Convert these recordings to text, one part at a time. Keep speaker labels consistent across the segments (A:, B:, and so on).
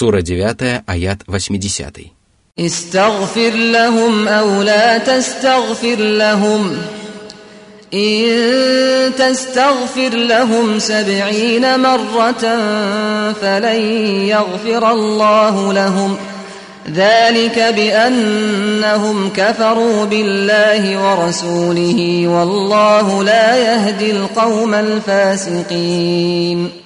A: Сура
B: 9, аят 80. استغفر لهم أو
A: لا تستغفر لهم إن تستغفر
B: لهم سبعين مرة فلن يغفر الله لهم ذلك بأنهم كفروا بالله ورسوله والله لا يهدي القوم الفاسقين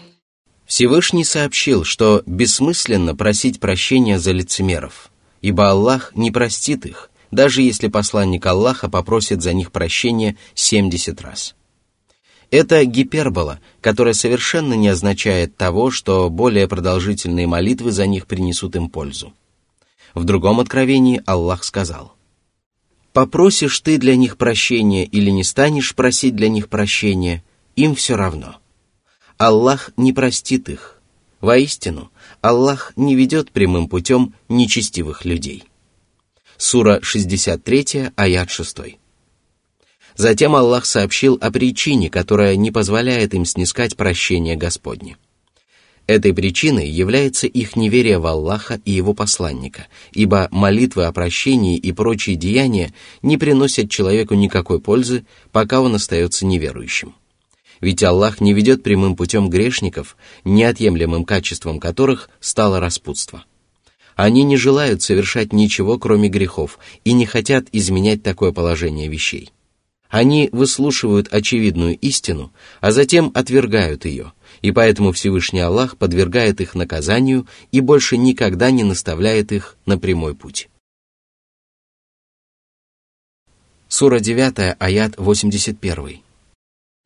A: Всевышний сообщил, что бессмысленно просить прощения за лицемеров, ибо Аллах не простит их, даже если посланник Аллаха попросит за них прощения 70 раз. Это гипербола, которая совершенно не означает того, что более продолжительные молитвы за них принесут им пользу. В другом откровении Аллах сказал, «Попросишь ты для них прощения или не станешь просить для них прощения, им все равно». Аллах не простит их. Воистину, Аллах не ведет прямым путем нечестивых людей. Сура 63, аят 6. Затем Аллах сообщил о причине, которая не позволяет им снискать прощение Господне. Этой причиной является их неверие в Аллаха и его посланника, ибо молитвы о прощении и прочие деяния не приносят человеку никакой пользы, пока он остается неверующим. Ведь Аллах не ведет прямым путем грешников, неотъемлемым качеством которых стало распутство. Они не желают совершать ничего, кроме грехов, и не хотят изменять такое положение вещей. Они выслушивают очевидную истину, а затем отвергают ее, и поэтому Всевышний Аллах подвергает их наказанию и больше никогда не наставляет их на прямой путь. Сура 9, аят 81.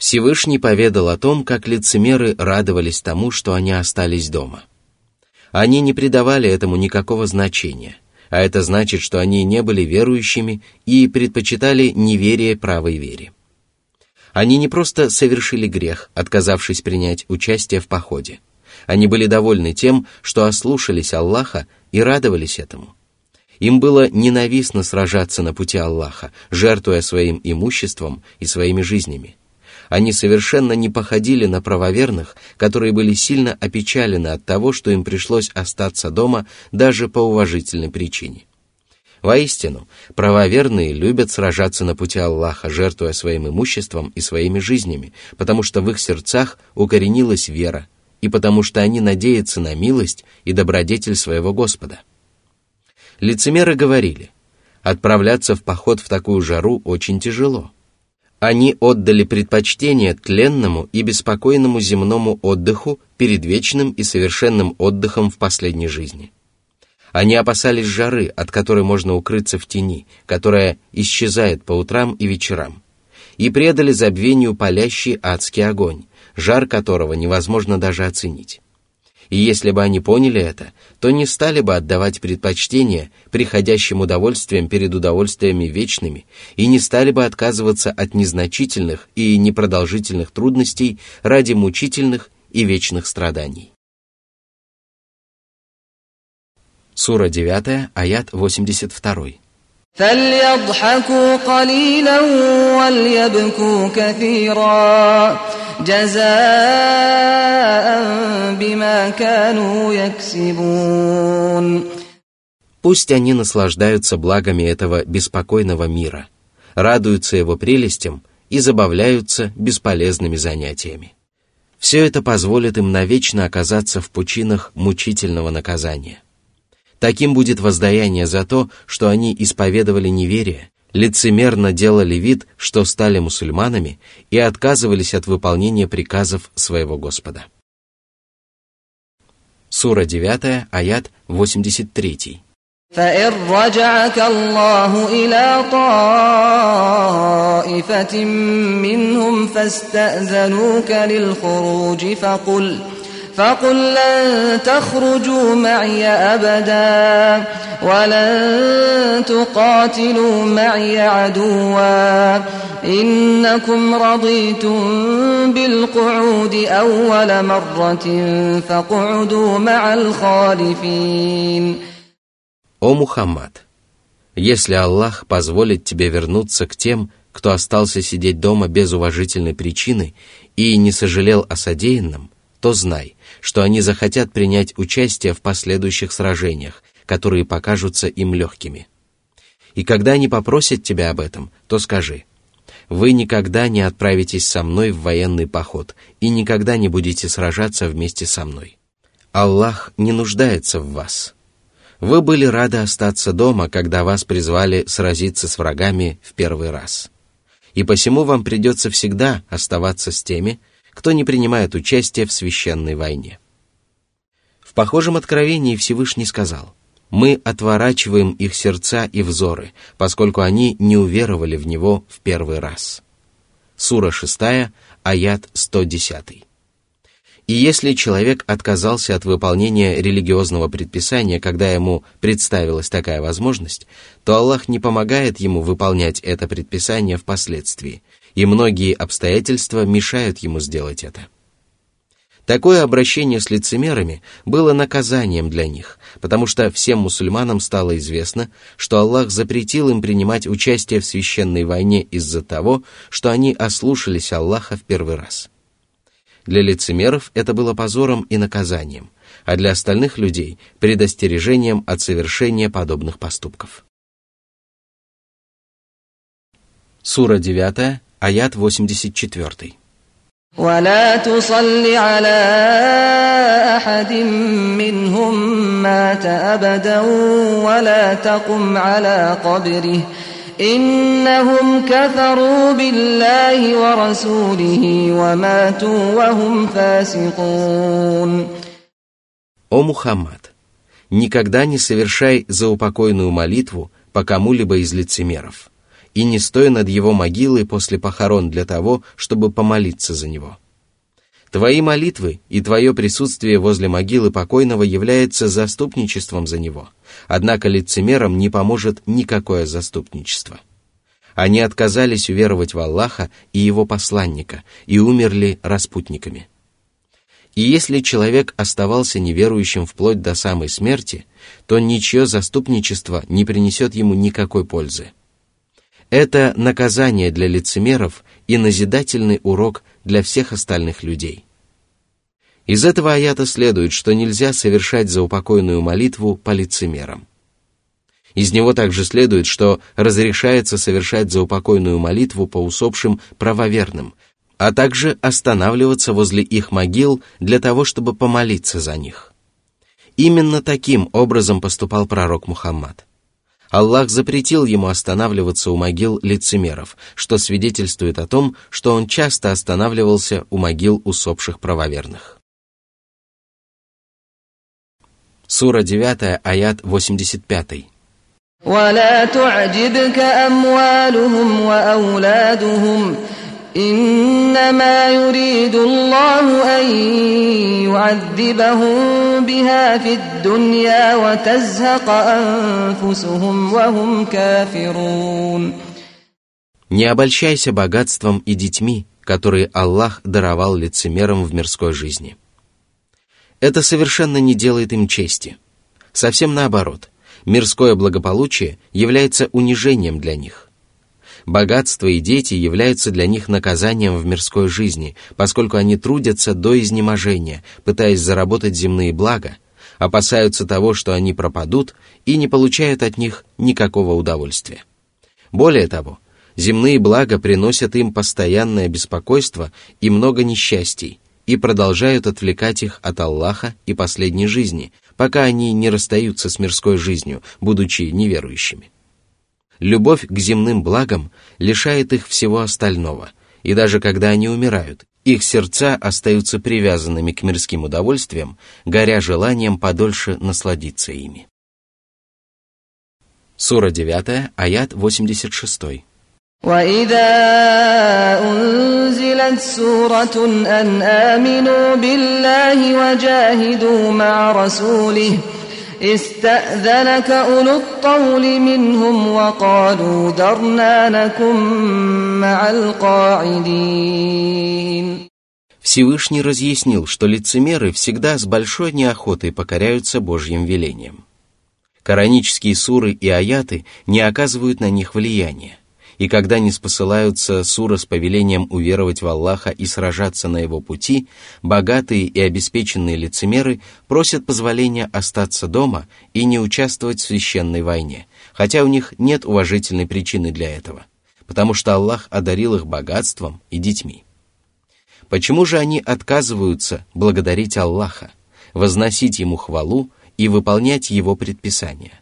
A: Всевышний поведал о том, как лицемеры радовались тому, что они остались дома. Они не придавали этому никакого значения, а это значит, что они не были верующими и предпочитали неверие правой вере. Они не просто совершили грех, отказавшись принять участие в походе. Они были довольны тем, что ослушались Аллаха и радовались этому – им было ненавистно сражаться на пути Аллаха, жертвуя своим имуществом и своими жизнями. Они совершенно не походили на правоверных, которые были сильно опечалены от того, что им пришлось остаться дома даже по уважительной причине. Воистину, правоверные любят сражаться на пути Аллаха, жертвуя своим имуществом и своими жизнями, потому что в их сердцах укоренилась вера, и потому что они надеются на милость и добродетель своего Господа. Лицемеры говорили, отправляться в поход в такую жару очень тяжело – они отдали предпочтение тленному и беспокойному земному отдыху перед вечным и совершенным отдыхом в последней жизни. Они опасались жары, от которой можно укрыться в тени, которая исчезает по утрам и вечерам, и предали забвению палящий адский огонь, жар которого невозможно даже оценить. И если бы они поняли это, то не стали бы отдавать предпочтение приходящим удовольствиям перед удовольствиями вечными и не стали бы отказываться от незначительных и непродолжительных трудностей ради мучительных и вечных страданий. Сура 9, аят 82. Пусть они наслаждаются благами этого беспокойного мира, радуются его прелестям и забавляются бесполезными занятиями. Все это позволит им навечно оказаться в пучинах мучительного наказания – Таким будет воздаяние за то, что они исповедовали неверие, лицемерно делали вид, что стали мусульманами и отказывались от выполнения приказов своего Господа. Сура 9, аят 83. فإن رجعك الله إلى طائفة منهم فاستأذنوك للخروج فقل فقل لن تخرجوا معي أبدا ولن تقاتلوا معي عدوا إنكم رضيتم بالقعود أول مرة فاقعدوا مع الخالفين О Мухаммад, если Аллах позволит тебе вернуться к тем, кто остался сидеть дома без уважительной причины и не сожалел о содеянном – то знай, что они захотят принять участие в последующих сражениях, которые покажутся им легкими. И когда они попросят тебя об этом, то скажи, «Вы никогда не отправитесь со мной в военный поход и никогда не будете сражаться вместе со мной. Аллах не нуждается в вас. Вы были рады остаться дома, когда вас призвали сразиться с врагами в первый раз. И посему вам придется всегда оставаться с теми, кто не принимает участие в священной войне. В похожем откровении Всевышний сказал, «Мы отворачиваем их сердца и взоры, поскольку они не уверовали в Него в первый раз». Сура 6, аят 110. И если человек отказался от выполнения религиозного предписания, когда ему представилась такая возможность, то Аллах не помогает ему выполнять это предписание впоследствии – и многие обстоятельства мешают ему сделать это. Такое обращение с лицемерами было наказанием для них, потому что всем мусульманам стало известно, что Аллах запретил им принимать участие в священной войне из-за того, что они ослушались Аллаха в первый раз. Для лицемеров это было позором и наказанием, а для остальных людей – предостережением от совершения подобных поступков. Сура 9, аят 84. ولا تصل على احد منهم مات ابدا ولا تقم على قبره انهم كفروا بالله ورسوله وماتوا وهم فاسقون О Мухаммад, никогда не совершай заупокойную молитву по кому-либо из лицемеров и не стой над его могилой после похорон для того, чтобы помолиться за него. Твои молитвы и твое присутствие возле могилы покойного является заступничеством за него, однако лицемерам не поможет никакое заступничество. Они отказались уверовать в Аллаха и его посланника и умерли распутниками. И если человек оставался неверующим вплоть до самой смерти, то ничье заступничество не принесет ему никакой пользы – это наказание для лицемеров и назидательный урок для всех остальных людей. Из этого аята следует, что нельзя совершать заупокойную молитву по лицемерам. Из него также следует, что разрешается совершать заупокойную молитву по усопшим правоверным, а также останавливаться возле их могил для того, чтобы помолиться за них. Именно таким образом поступал пророк Мухаммад – Аллах запретил ему останавливаться у могил лицемеров, что свидетельствует о том, что он часто останавливался у могил усопших правоверных. Сура 9, аят 85. ولا تعجبك أموالهم وأولادهم إنما يريد الله أن يعذبهم بها في الدنيا وتزهق أنفسهم وهم كافرون Не обольщайся богатством и детьми, которые Аллах даровал лицемерам в мирской жизни. Это совершенно не делает им чести. Совсем наоборот, мирское благополучие является унижением для них. Богатство и дети являются для них наказанием в мирской жизни, поскольку они трудятся до изнеможения, пытаясь заработать земные блага, опасаются того, что они пропадут, и не получают от них никакого удовольствия. Более того, земные блага приносят им постоянное беспокойство и много несчастий, и продолжают отвлекать их от Аллаха и последней жизни, пока они не расстаются с мирской жизнью, будучи неверующими. Любовь к земным благам лишает их всего остального, и даже когда они умирают, их сердца остаются привязанными к мирским удовольствиям, горя желанием подольше насладиться ими. Сура 9, аят 86. وإذا أنزلت سورة أن آمنوا بالله وجاهدوا مع رسوله استأذنك أولو الطول منهم وقالوا درنا لكم مع القاعدين Всевышний разъяснил, что лицемеры всегда с большой неохотой покоряются Божьим велениям. Коранические суры и аяты не оказывают на них влияния, и когда не спосылаются сура с повелением уверовать в Аллаха и сражаться на его пути, богатые и обеспеченные лицемеры просят позволения остаться дома и не участвовать в священной войне, хотя у них нет уважительной причины для этого, потому что Аллах одарил их богатством и детьми. Почему же они отказываются благодарить Аллаха, возносить Ему хвалу и выполнять Его предписания?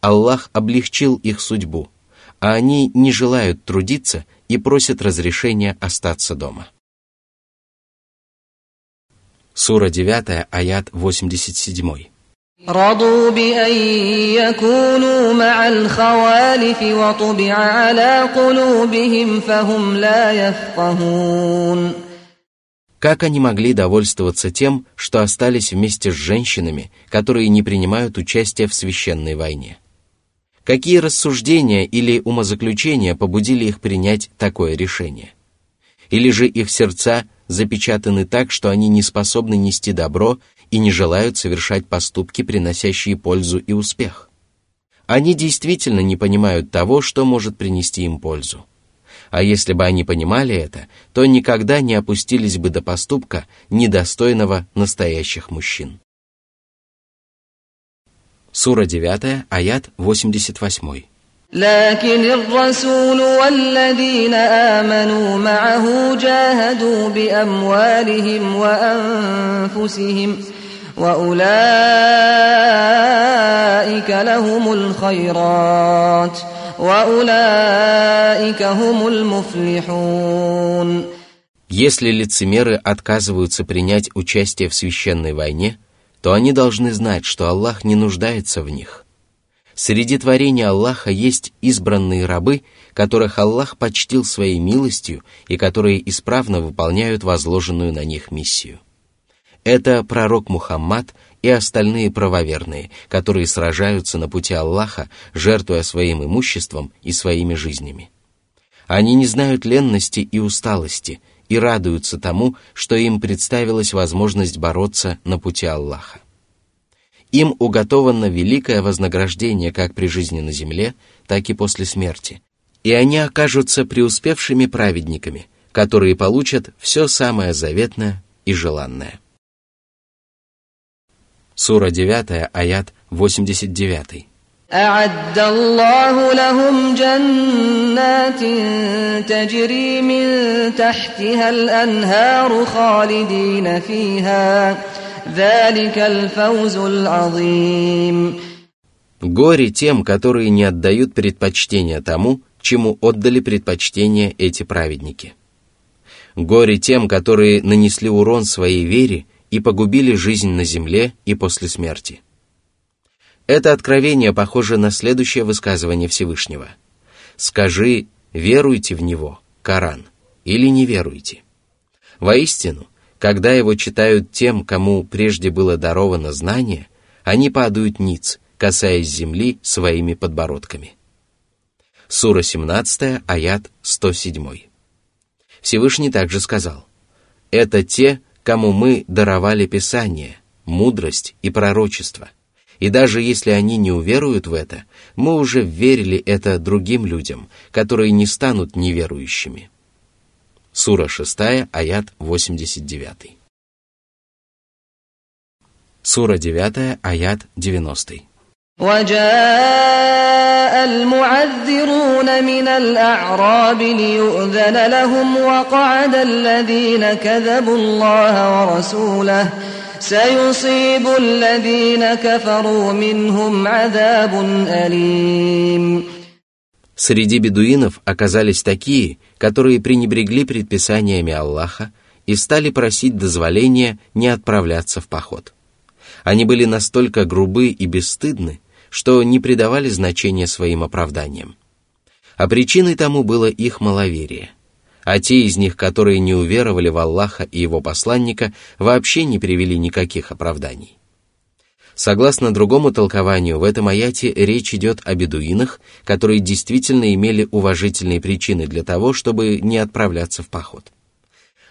A: Аллах облегчил их судьбу – а они не желают трудиться и просят разрешения остаться дома. Сура 9, аят 87. رضوا Как они могли довольствоваться тем, что остались вместе с женщинами, которые не принимают участия в священной войне? Какие рассуждения или умозаключения побудили их принять такое решение? Или же их сердца запечатаны так, что они не способны нести добро и не желают совершать поступки, приносящие пользу и успех? Они действительно не понимают того, что может принести им пользу. А если бы они понимали это, то никогда не опустились бы до поступка, недостойного настоящих мужчин. Сура 9, аят 88. لكن الرسول والذين آمنوا معه جاهدوا بأموالهم وأنفسهم وأولئك لهم الخيرات وأولئك هم المفلحون Если лицемеры отказываются принять участие в священной войне – то они должны знать, что Аллах не нуждается в них. Среди творения Аллаха есть избранные рабы, которых Аллах почтил своей милостью и которые исправно выполняют возложенную на них миссию. Это пророк Мухаммад и остальные правоверные, которые сражаются на пути Аллаха, жертвуя своим имуществом и своими жизнями. Они не знают ленности и усталости – и радуются тому, что им представилась возможность бороться на пути Аллаха. Им уготовано великое вознаграждение как при жизни на земле, так и после смерти, и они окажутся преуспевшими праведниками, которые получат все самое заветное и желанное. Сура 9, аят 89. أعد الله لهم جنات تجري من تحتها الأنهار خالدين فيها ذلك الفوز العظيم Горе тем, которые не отдают предпочтение тому, чему отдали предпочтение эти праведники. Горе тем, которые нанесли урон своей вере и погубили жизнь на земле и после смерти. Это откровение похоже на следующее высказывание Всевышнего. «Скажи, веруйте в него, Коран, или не веруйте». Воистину, когда его читают тем, кому прежде было даровано знание, они падают ниц, касаясь земли своими подбородками. Сура 17, аят 107. Всевышний также сказал, «Это те, кому мы даровали Писание, мудрость и пророчество – и даже если они не уверуют в это, мы уже верили это другим людям, которые не станут неверующими. Сура 6, аят 89. Сура 9, аят 90. وجاء المعذرون من الأعراب ليؤذن لهم وقعد الذين كذبوا الله ورسوله سيصيب الذين كفروا منهم عذاب أليم Среди бедуинов оказались такие, которые пренебрегли предписаниями Аллаха и стали просить дозволения не отправляться в поход. Они были настолько грубы и бесстыдны, что не придавали значения своим оправданиям. А причиной тому было их маловерие – а те из них, которые не уверовали в Аллаха и его посланника, вообще не привели никаких оправданий. Согласно другому толкованию, в этом аяте речь идет о бедуинах, которые действительно имели уважительные причины для того, чтобы не отправляться в поход.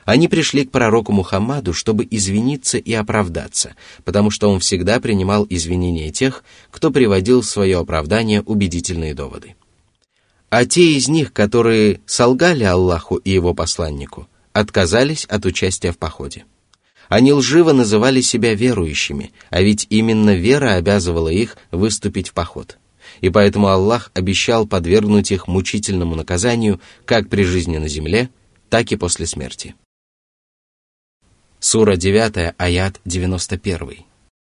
A: Они пришли к пророку Мухаммаду, чтобы извиниться и оправдаться, потому что он всегда принимал извинения тех, кто приводил в свое оправдание убедительные доводы а те из них, которые солгали Аллаху и его посланнику, отказались от участия в походе. Они лживо называли себя верующими, а ведь именно вера обязывала их выступить в поход. И поэтому Аллах обещал подвергнуть их мучительному наказанию как при жизни на земле, так и после смерти. Сура 9, аят 91.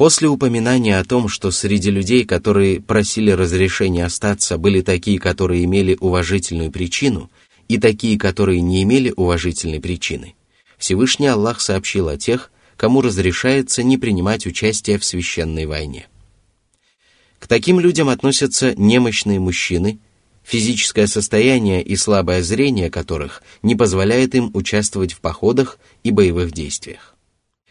A: После упоминания о том, что среди людей, которые просили разрешения остаться, были такие, которые имели уважительную причину, и такие, которые не имели уважительной причины, Всевышний Аллах сообщил о тех, кому разрешается не принимать участие в священной войне. К таким людям относятся немощные мужчины, физическое состояние и слабое зрение которых не позволяет им участвовать в походах и боевых действиях.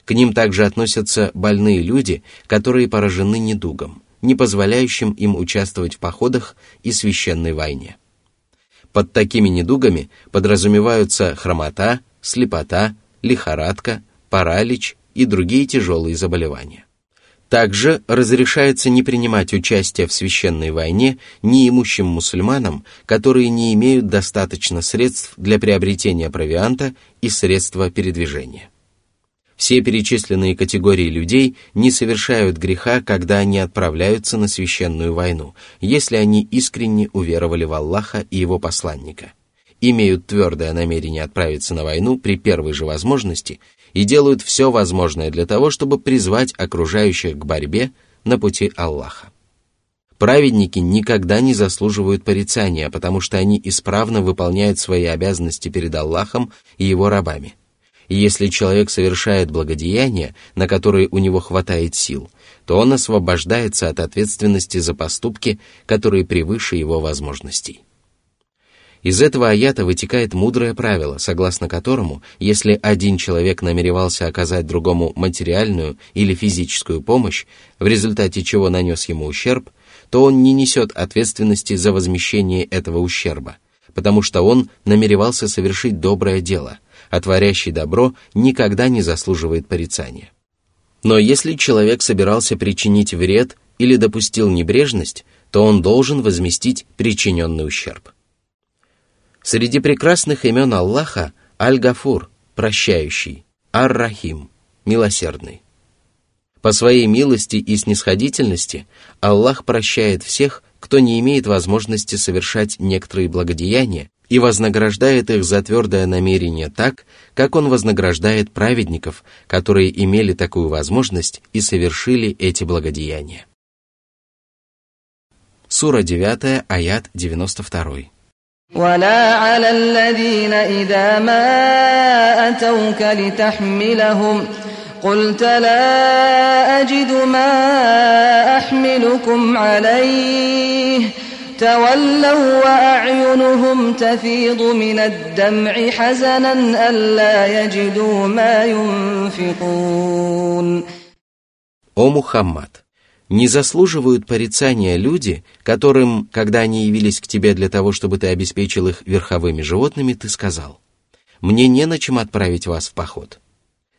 A: К ним также относятся больные люди, которые поражены недугом, не позволяющим им участвовать в походах и священной войне. Под такими недугами подразумеваются хромота, слепота, лихорадка, паралич и другие тяжелые заболевания. Также разрешается не принимать участие в священной войне неимущим мусульманам, которые не имеют достаточно средств для приобретения провианта и средства передвижения. Все перечисленные категории людей не совершают греха, когда они отправляются на священную войну, если они искренне уверовали в Аллаха и его посланника, имеют твердое намерение отправиться на войну при первой же возможности и делают все возможное для того, чтобы призвать окружающих к борьбе на пути Аллаха. Праведники никогда не заслуживают порицания, потому что они исправно выполняют свои обязанности перед Аллахом и его рабами и если человек совершает благодеяния, на которые у него хватает сил, то он освобождается от ответственности за поступки, которые превыше его возможностей. Из этого аята вытекает мудрое правило, согласно которому, если один человек намеревался оказать другому материальную или физическую помощь, в результате чего нанес ему ущерб, то он не несет ответственности за возмещение этого ущерба, потому что он намеревался совершить доброе дело – а творящий добро никогда не заслуживает порицания. Но если человек собирался причинить вред или допустил небрежность, то он должен возместить причиненный ущерб. Среди прекрасных имен Аллаха Аль-Гафур, прощающий, Ар-Рахим, милосердный. По своей милости и снисходительности Аллах прощает всех, кто не имеет возможности совершать некоторые благодеяния и вознаграждает их за твердое намерение так, как он вознаграждает праведников, которые имели такую возможность и совершили эти благодеяния. Сура 9, аят 92. ولا على الذين إذا ما أتوك لتحملهم قلت لا أجد ما أحملكم عليه تولوا وأعينهم تفيض من الدمع حزنا ألا يجدوا ما ينفقون О Мухаммад! Не заслуживают порицания люди, которым, когда они явились к тебе для того, чтобы ты обеспечил их верховыми животными, ты сказал, «Мне не на чем отправить вас в поход».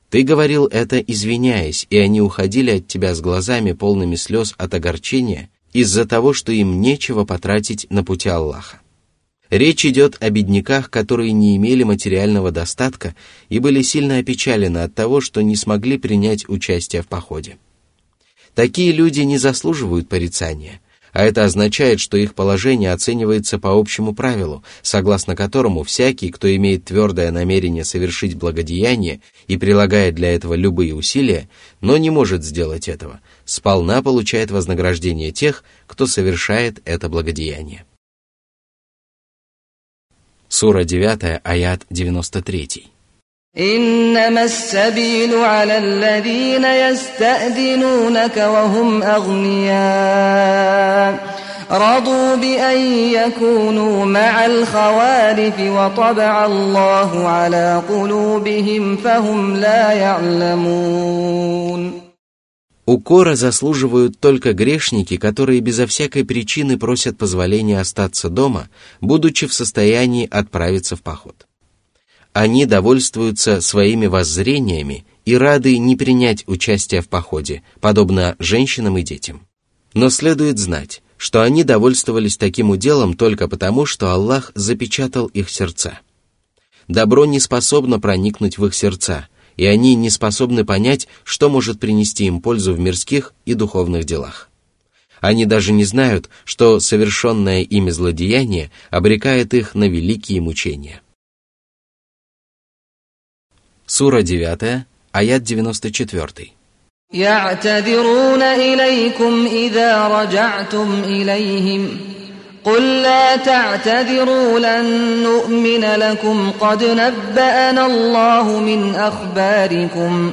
A: Ты говорил это, извиняясь, и они уходили от тебя с глазами полными слез от огорчения – из-за того, что им нечего потратить на пути Аллаха. Речь идет о бедняках, которые не имели материального достатка и были сильно опечалены от того, что не смогли принять участие в походе. Такие люди не заслуживают порицания – а это означает, что их положение оценивается по общему правилу, согласно которому всякий, кто имеет твердое намерение совершить благодеяние и прилагает для этого любые усилия, но не может сделать этого, сполна получает вознаграждение тех, кто совершает это благодеяние. Сура 9, аят 93. إنما السبيل على الذين يستأذنونك وهم أغنياء رضوا بأن يكونوا مع الخوالف وطبع الله على قلوبهم فهم لا يعلمون Укора заслуживают только грешники, которые безо всякой причины просят позволения остаться дома, будучи в состоянии отправиться в поход они довольствуются своими воззрениями и рады не принять участие в походе, подобно женщинам и детям. Но следует знать, что они довольствовались таким уделом только потому, что Аллах запечатал их сердца. Добро не способно проникнуть в их сердца, и они не способны понять, что может принести им пользу в мирских и духовных делах. Они даже не знают, что совершенное ими злодеяние обрекает их на великие мучения. Сура 9, аят 94. يعتذرون إليكم إذا رجعتم إليهم قل لا تعتذروا لن نؤمن لكم قد نبأنا الله من أخباركم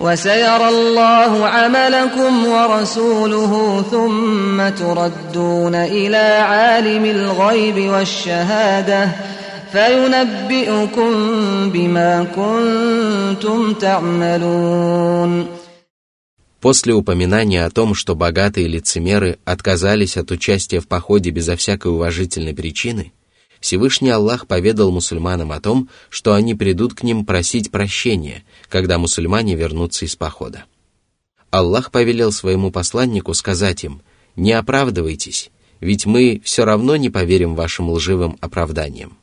A: وسيرى الله عملكم ورسوله ثم تردون إلى عالم الغيب والشهادة После упоминания о том, что богатые лицемеры отказались от участия в походе безо всякой уважительной причины, Всевышний Аллах поведал мусульманам о том, что они придут к ним просить прощения, когда мусульмане вернутся из похода. Аллах повелел своему посланнику сказать им «Не оправдывайтесь, ведь мы все равно не поверим вашим лживым оправданиям».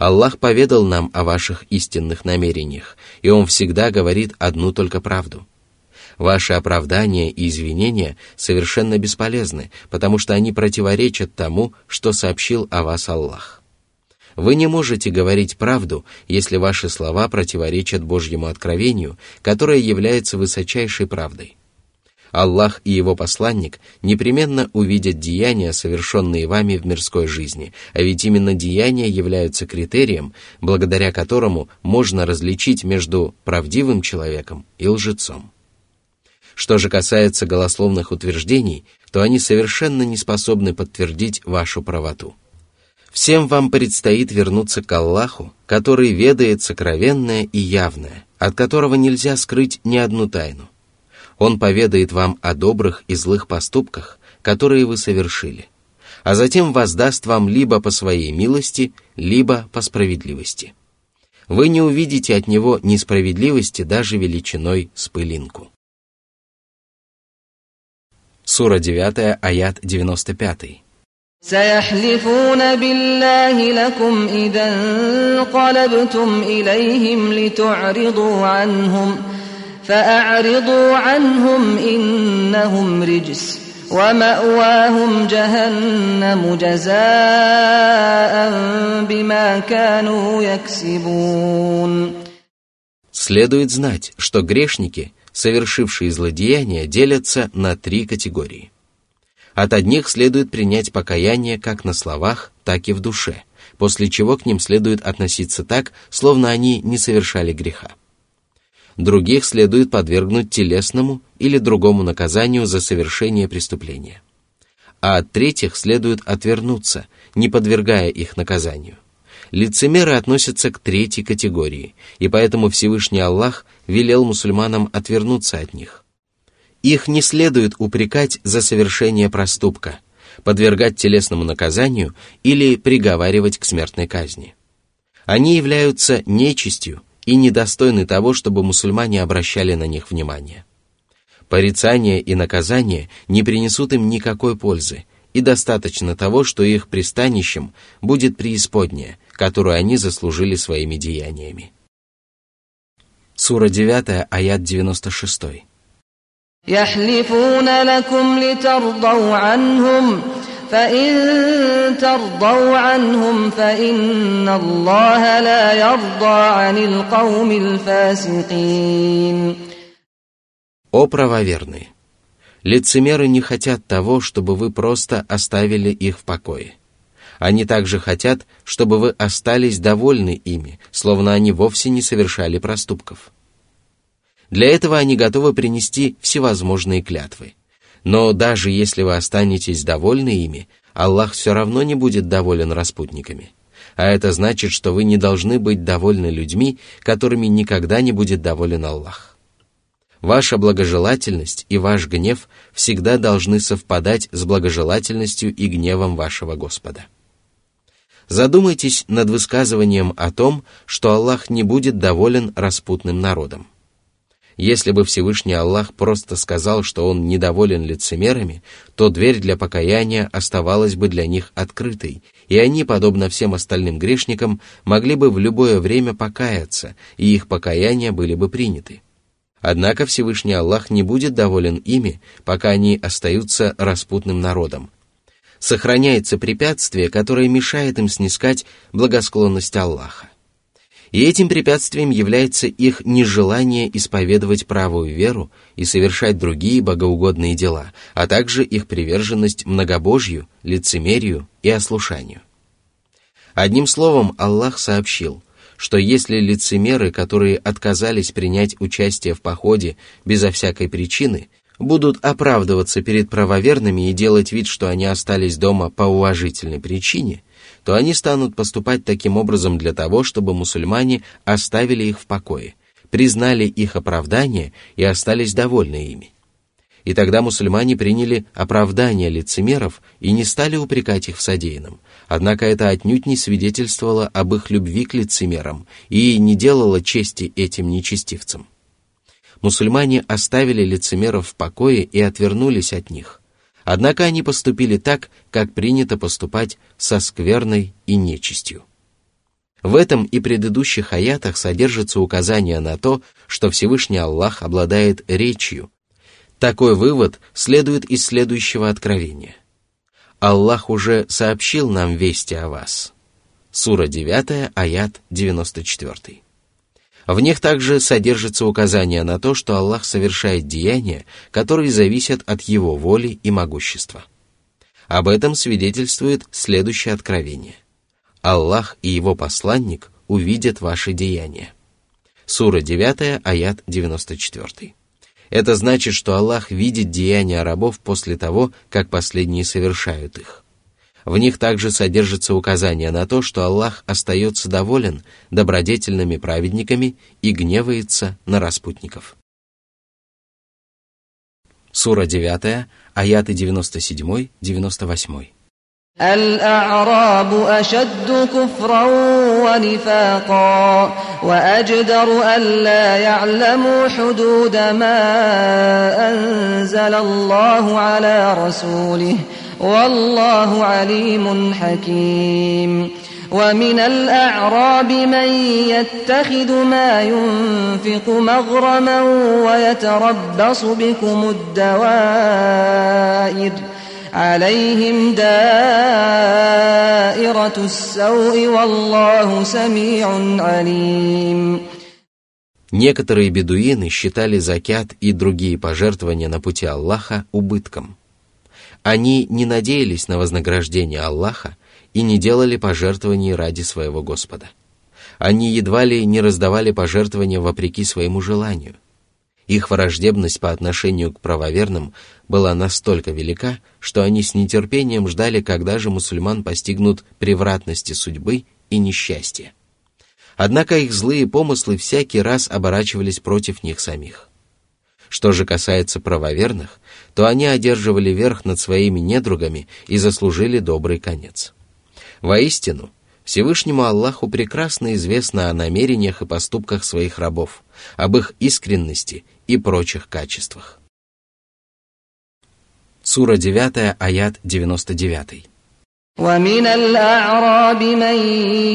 A: Аллах поведал нам о ваших истинных намерениях, и Он всегда говорит одну только правду. Ваши оправдания и извинения совершенно бесполезны, потому что они противоречат тому, что сообщил о вас Аллах. Вы не можете говорить правду, если ваши слова противоречат Божьему откровению, которое является высочайшей правдой. Аллах и его посланник непременно увидят деяния, совершенные вами в мирской жизни, а ведь именно деяния являются критерием, благодаря которому можно различить между правдивым человеком и лжецом. Что же касается голословных утверждений, то они совершенно не способны подтвердить вашу правоту. Всем вам предстоит вернуться к Аллаху, который ведает сокровенное и явное, от которого нельзя скрыть ни одну тайну – он поведает вам о добрых и злых поступках, которые вы совершили, а затем воздаст вам либо по своей милости, либо по справедливости. Вы не увидите от него несправедливости даже величиной с пылинку. Сура 9, аят 95. سيحلفون بالله لكم إذا انقلبتم إليهم لتعرضوا عنهم Следует знать, что грешники, совершившие злодеяния, делятся на три категории. От одних следует принять покаяние как на словах, так и в душе, после чего к ним следует относиться так, словно они не совершали греха других следует подвергнуть телесному или другому наказанию за совершение преступления. А от третьих следует отвернуться, не подвергая их наказанию. Лицемеры относятся к третьей категории, и поэтому Всевышний Аллах велел мусульманам отвернуться от них. Их не следует упрекать за совершение проступка, подвергать телесному наказанию или приговаривать к смертной казни. Они являются нечистью – и недостойны того, чтобы мусульмане обращали на них внимание. Порицание и наказание не принесут им никакой пользы, и достаточно того, что их пристанищем будет преисподняя, которую они заслужили своими деяниями. Сура 9, аят 96. يحلفون о правоверные! Лицемеры не хотят того, чтобы вы просто оставили их в покое. Они также хотят, чтобы вы остались довольны ими, словно они вовсе не совершали проступков. Для этого они готовы принести всевозможные клятвы – но даже если вы останетесь довольны ими, Аллах все равно не будет доволен распутниками. А это значит, что вы не должны быть довольны людьми, которыми никогда не будет доволен Аллах. Ваша благожелательность и ваш гнев всегда должны совпадать с благожелательностью и гневом вашего Господа. Задумайтесь над высказыванием о том, что Аллах не будет доволен распутным народом – если бы Всевышний Аллах просто сказал, что он недоволен лицемерами, то дверь для покаяния оставалась бы для них открытой, и они, подобно всем остальным грешникам, могли бы в любое время покаяться, и их покаяния были бы приняты. Однако Всевышний Аллах не будет доволен ими, пока они остаются распутным народом. Сохраняется препятствие, которое мешает им снискать благосклонность Аллаха и этим препятствием является их нежелание исповедовать правую веру и совершать другие богоугодные дела, а также их приверженность многобожью, лицемерию и ослушанию. Одним словом, Аллах сообщил, что если лицемеры, которые отказались принять участие в походе безо всякой причины, будут оправдываться перед правоверными и делать вид, что они остались дома по уважительной причине – то они станут поступать таким образом для того, чтобы мусульмане оставили их в покое, признали их оправдание и остались довольны ими. И тогда мусульмане приняли оправдание лицемеров и не стали упрекать их в содеянном. Однако это отнюдь не свидетельствовало об их любви к лицемерам и не делало чести этим нечестивцам. Мусульмане оставили лицемеров в покое и отвернулись от них, Однако они поступили так, как принято поступать со скверной и нечистью. В этом и предыдущих аятах содержится указание на то, что Всевышний Аллах обладает речью. Такой вывод следует из следующего откровения. Аллах уже сообщил нам вести о вас. Сура 9, аят 94. В них также содержится указание на то, что Аллах совершает деяния, которые зависят от Его воли и могущества. Об этом свидетельствует следующее откровение. Аллах и Его посланник увидят ваши деяния. Сура 9, аят 94. Это значит, что Аллах видит деяния рабов после того, как последние совершают их – в них также содержится указание на то, что Аллах остается доволен добродетельными праведниками и гневается на распутников. Сура 9, аяты 97-98. الأعراب أشد كفرا ونفاقا وأجدر ألا يعلموا حدود ما أنزل الله على رسوله والله عليم حكيم ومن الأعراب من يتخذ ما ينفق مغرما ويتربص بكم الدوائر عليهم دائرة السوء والله سميع عليم Некоторые бедуины считали закят и другие пожертвования на пути Аллаха убытком – Они не надеялись на вознаграждение Аллаха и не делали пожертвований ради своего Господа. Они едва ли не раздавали пожертвования вопреки своему желанию. Их враждебность по отношению к правоверным была настолько велика, что они с нетерпением ждали, когда же мусульман постигнут превратности судьбы и несчастья. Однако их злые помыслы всякий раз оборачивались против них самих. Что же касается правоверных, то они одерживали верх над своими недругами и заслужили добрый конец. Воистину, Всевышнему Аллаху прекрасно известно о намерениях и поступках своих рабов, об их искренности и прочих качествах. Сура 9, аят 99. ومن الأعراب من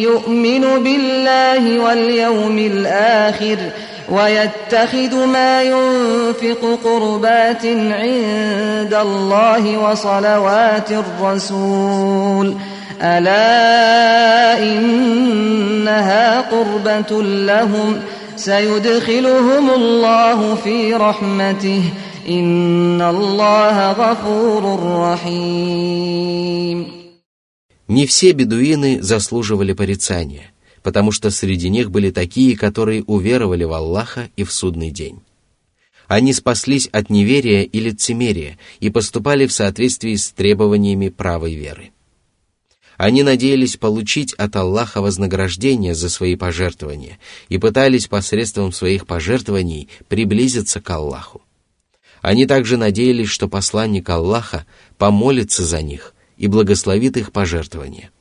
A: يؤمن بالله واليوم الآخر ويتخذ ما ينفق قربات عند الله وصلوات الرسول الا انها قربه لهم سيدخلهم الله في رحمته ان الله غفور رحيم Не все бедуины заслуживали порицания – потому что среди них были такие, которые уверовали в Аллаха и в судный день. Они спаслись от неверия и лицемерия и поступали в соответствии с требованиями правой веры. Они надеялись получить от Аллаха вознаграждение за свои пожертвования и пытались посредством своих пожертвований приблизиться к Аллаху. Они также надеялись, что посланник Аллаха помолится за них и благословит их пожертвования.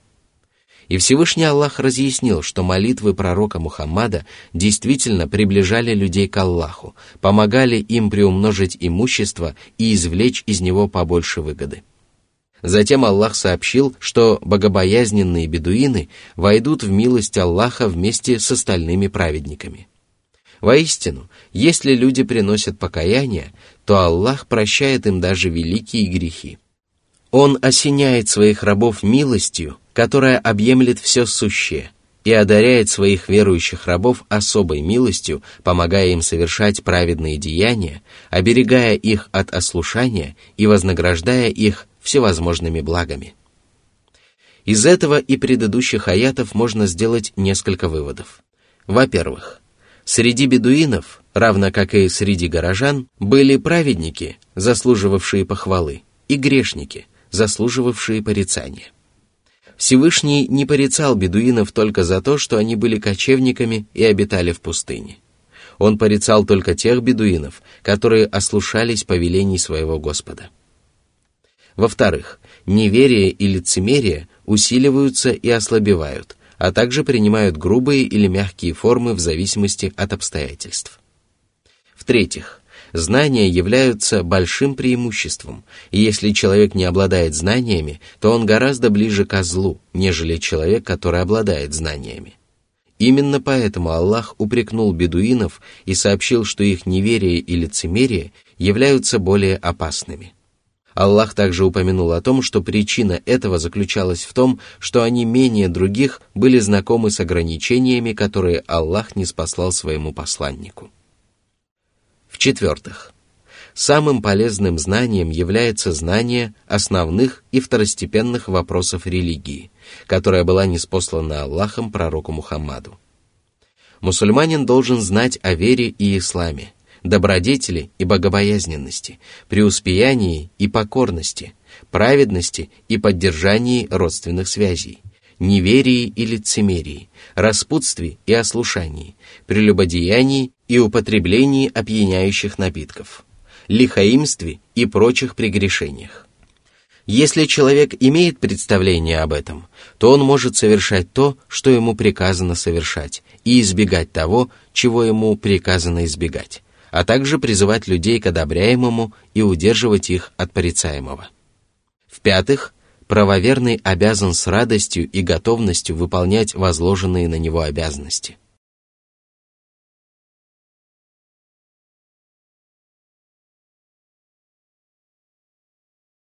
A: И Всевышний Аллах разъяснил, что молитвы пророка Мухаммада действительно приближали людей к Аллаху, помогали им приумножить имущество и извлечь из него побольше выгоды. Затем Аллах сообщил, что богобоязненные бедуины войдут в милость Аллаха вместе с остальными праведниками. Воистину, если люди приносят покаяние, то Аллах прощает им даже великие грехи – он осеняет своих рабов милостью, которая объемлет все сущее, и одаряет своих верующих рабов особой милостью, помогая им совершать праведные деяния, оберегая их от ослушания и вознаграждая их всевозможными благами. Из этого и предыдущих аятов можно сделать несколько выводов. Во-первых, среди бедуинов, равно как и среди горожан, были праведники, заслуживавшие похвалы, и грешники – заслуживавшие порицания. Всевышний не порицал бедуинов только за то, что они были кочевниками и обитали в пустыне. Он порицал только тех бедуинов, которые ослушались повелений своего Господа. Во-вторых, неверие и лицемерие усиливаются и ослабевают, а также принимают грубые или мягкие формы в зависимости от обстоятельств. В-третьих, Знания являются большим преимуществом, и если человек не обладает знаниями, то он гораздо ближе ко злу, нежели человек, который обладает знаниями. Именно поэтому Аллах упрекнул бедуинов и сообщил, что их неверие и лицемерие являются более опасными. Аллах также упомянул о том, что причина этого заключалась в том, что они менее других были знакомы с ограничениями, которые Аллах не спаслал своему посланнику. В-четвертых, самым полезным знанием является знание основных и второстепенных вопросов религии, которая была неспослана Аллахом пророку Мухаммаду. Мусульманин должен знать о вере и исламе, добродетели и богобоязненности, преуспеянии и покорности, праведности и поддержании родственных связей, неверии и лицемерии, распутстве и ослушании, прелюбодеянии и употреблении опьяняющих напитков, лихаимстве и прочих прегрешениях. Если человек имеет представление об этом, то он может совершать то, что ему приказано совершать, и избегать того, чего ему приказано избегать, а также призывать людей к одобряемому и удерживать их от порицаемого. В-пятых, правоверный обязан с радостью и готовностью выполнять возложенные на него обязанности –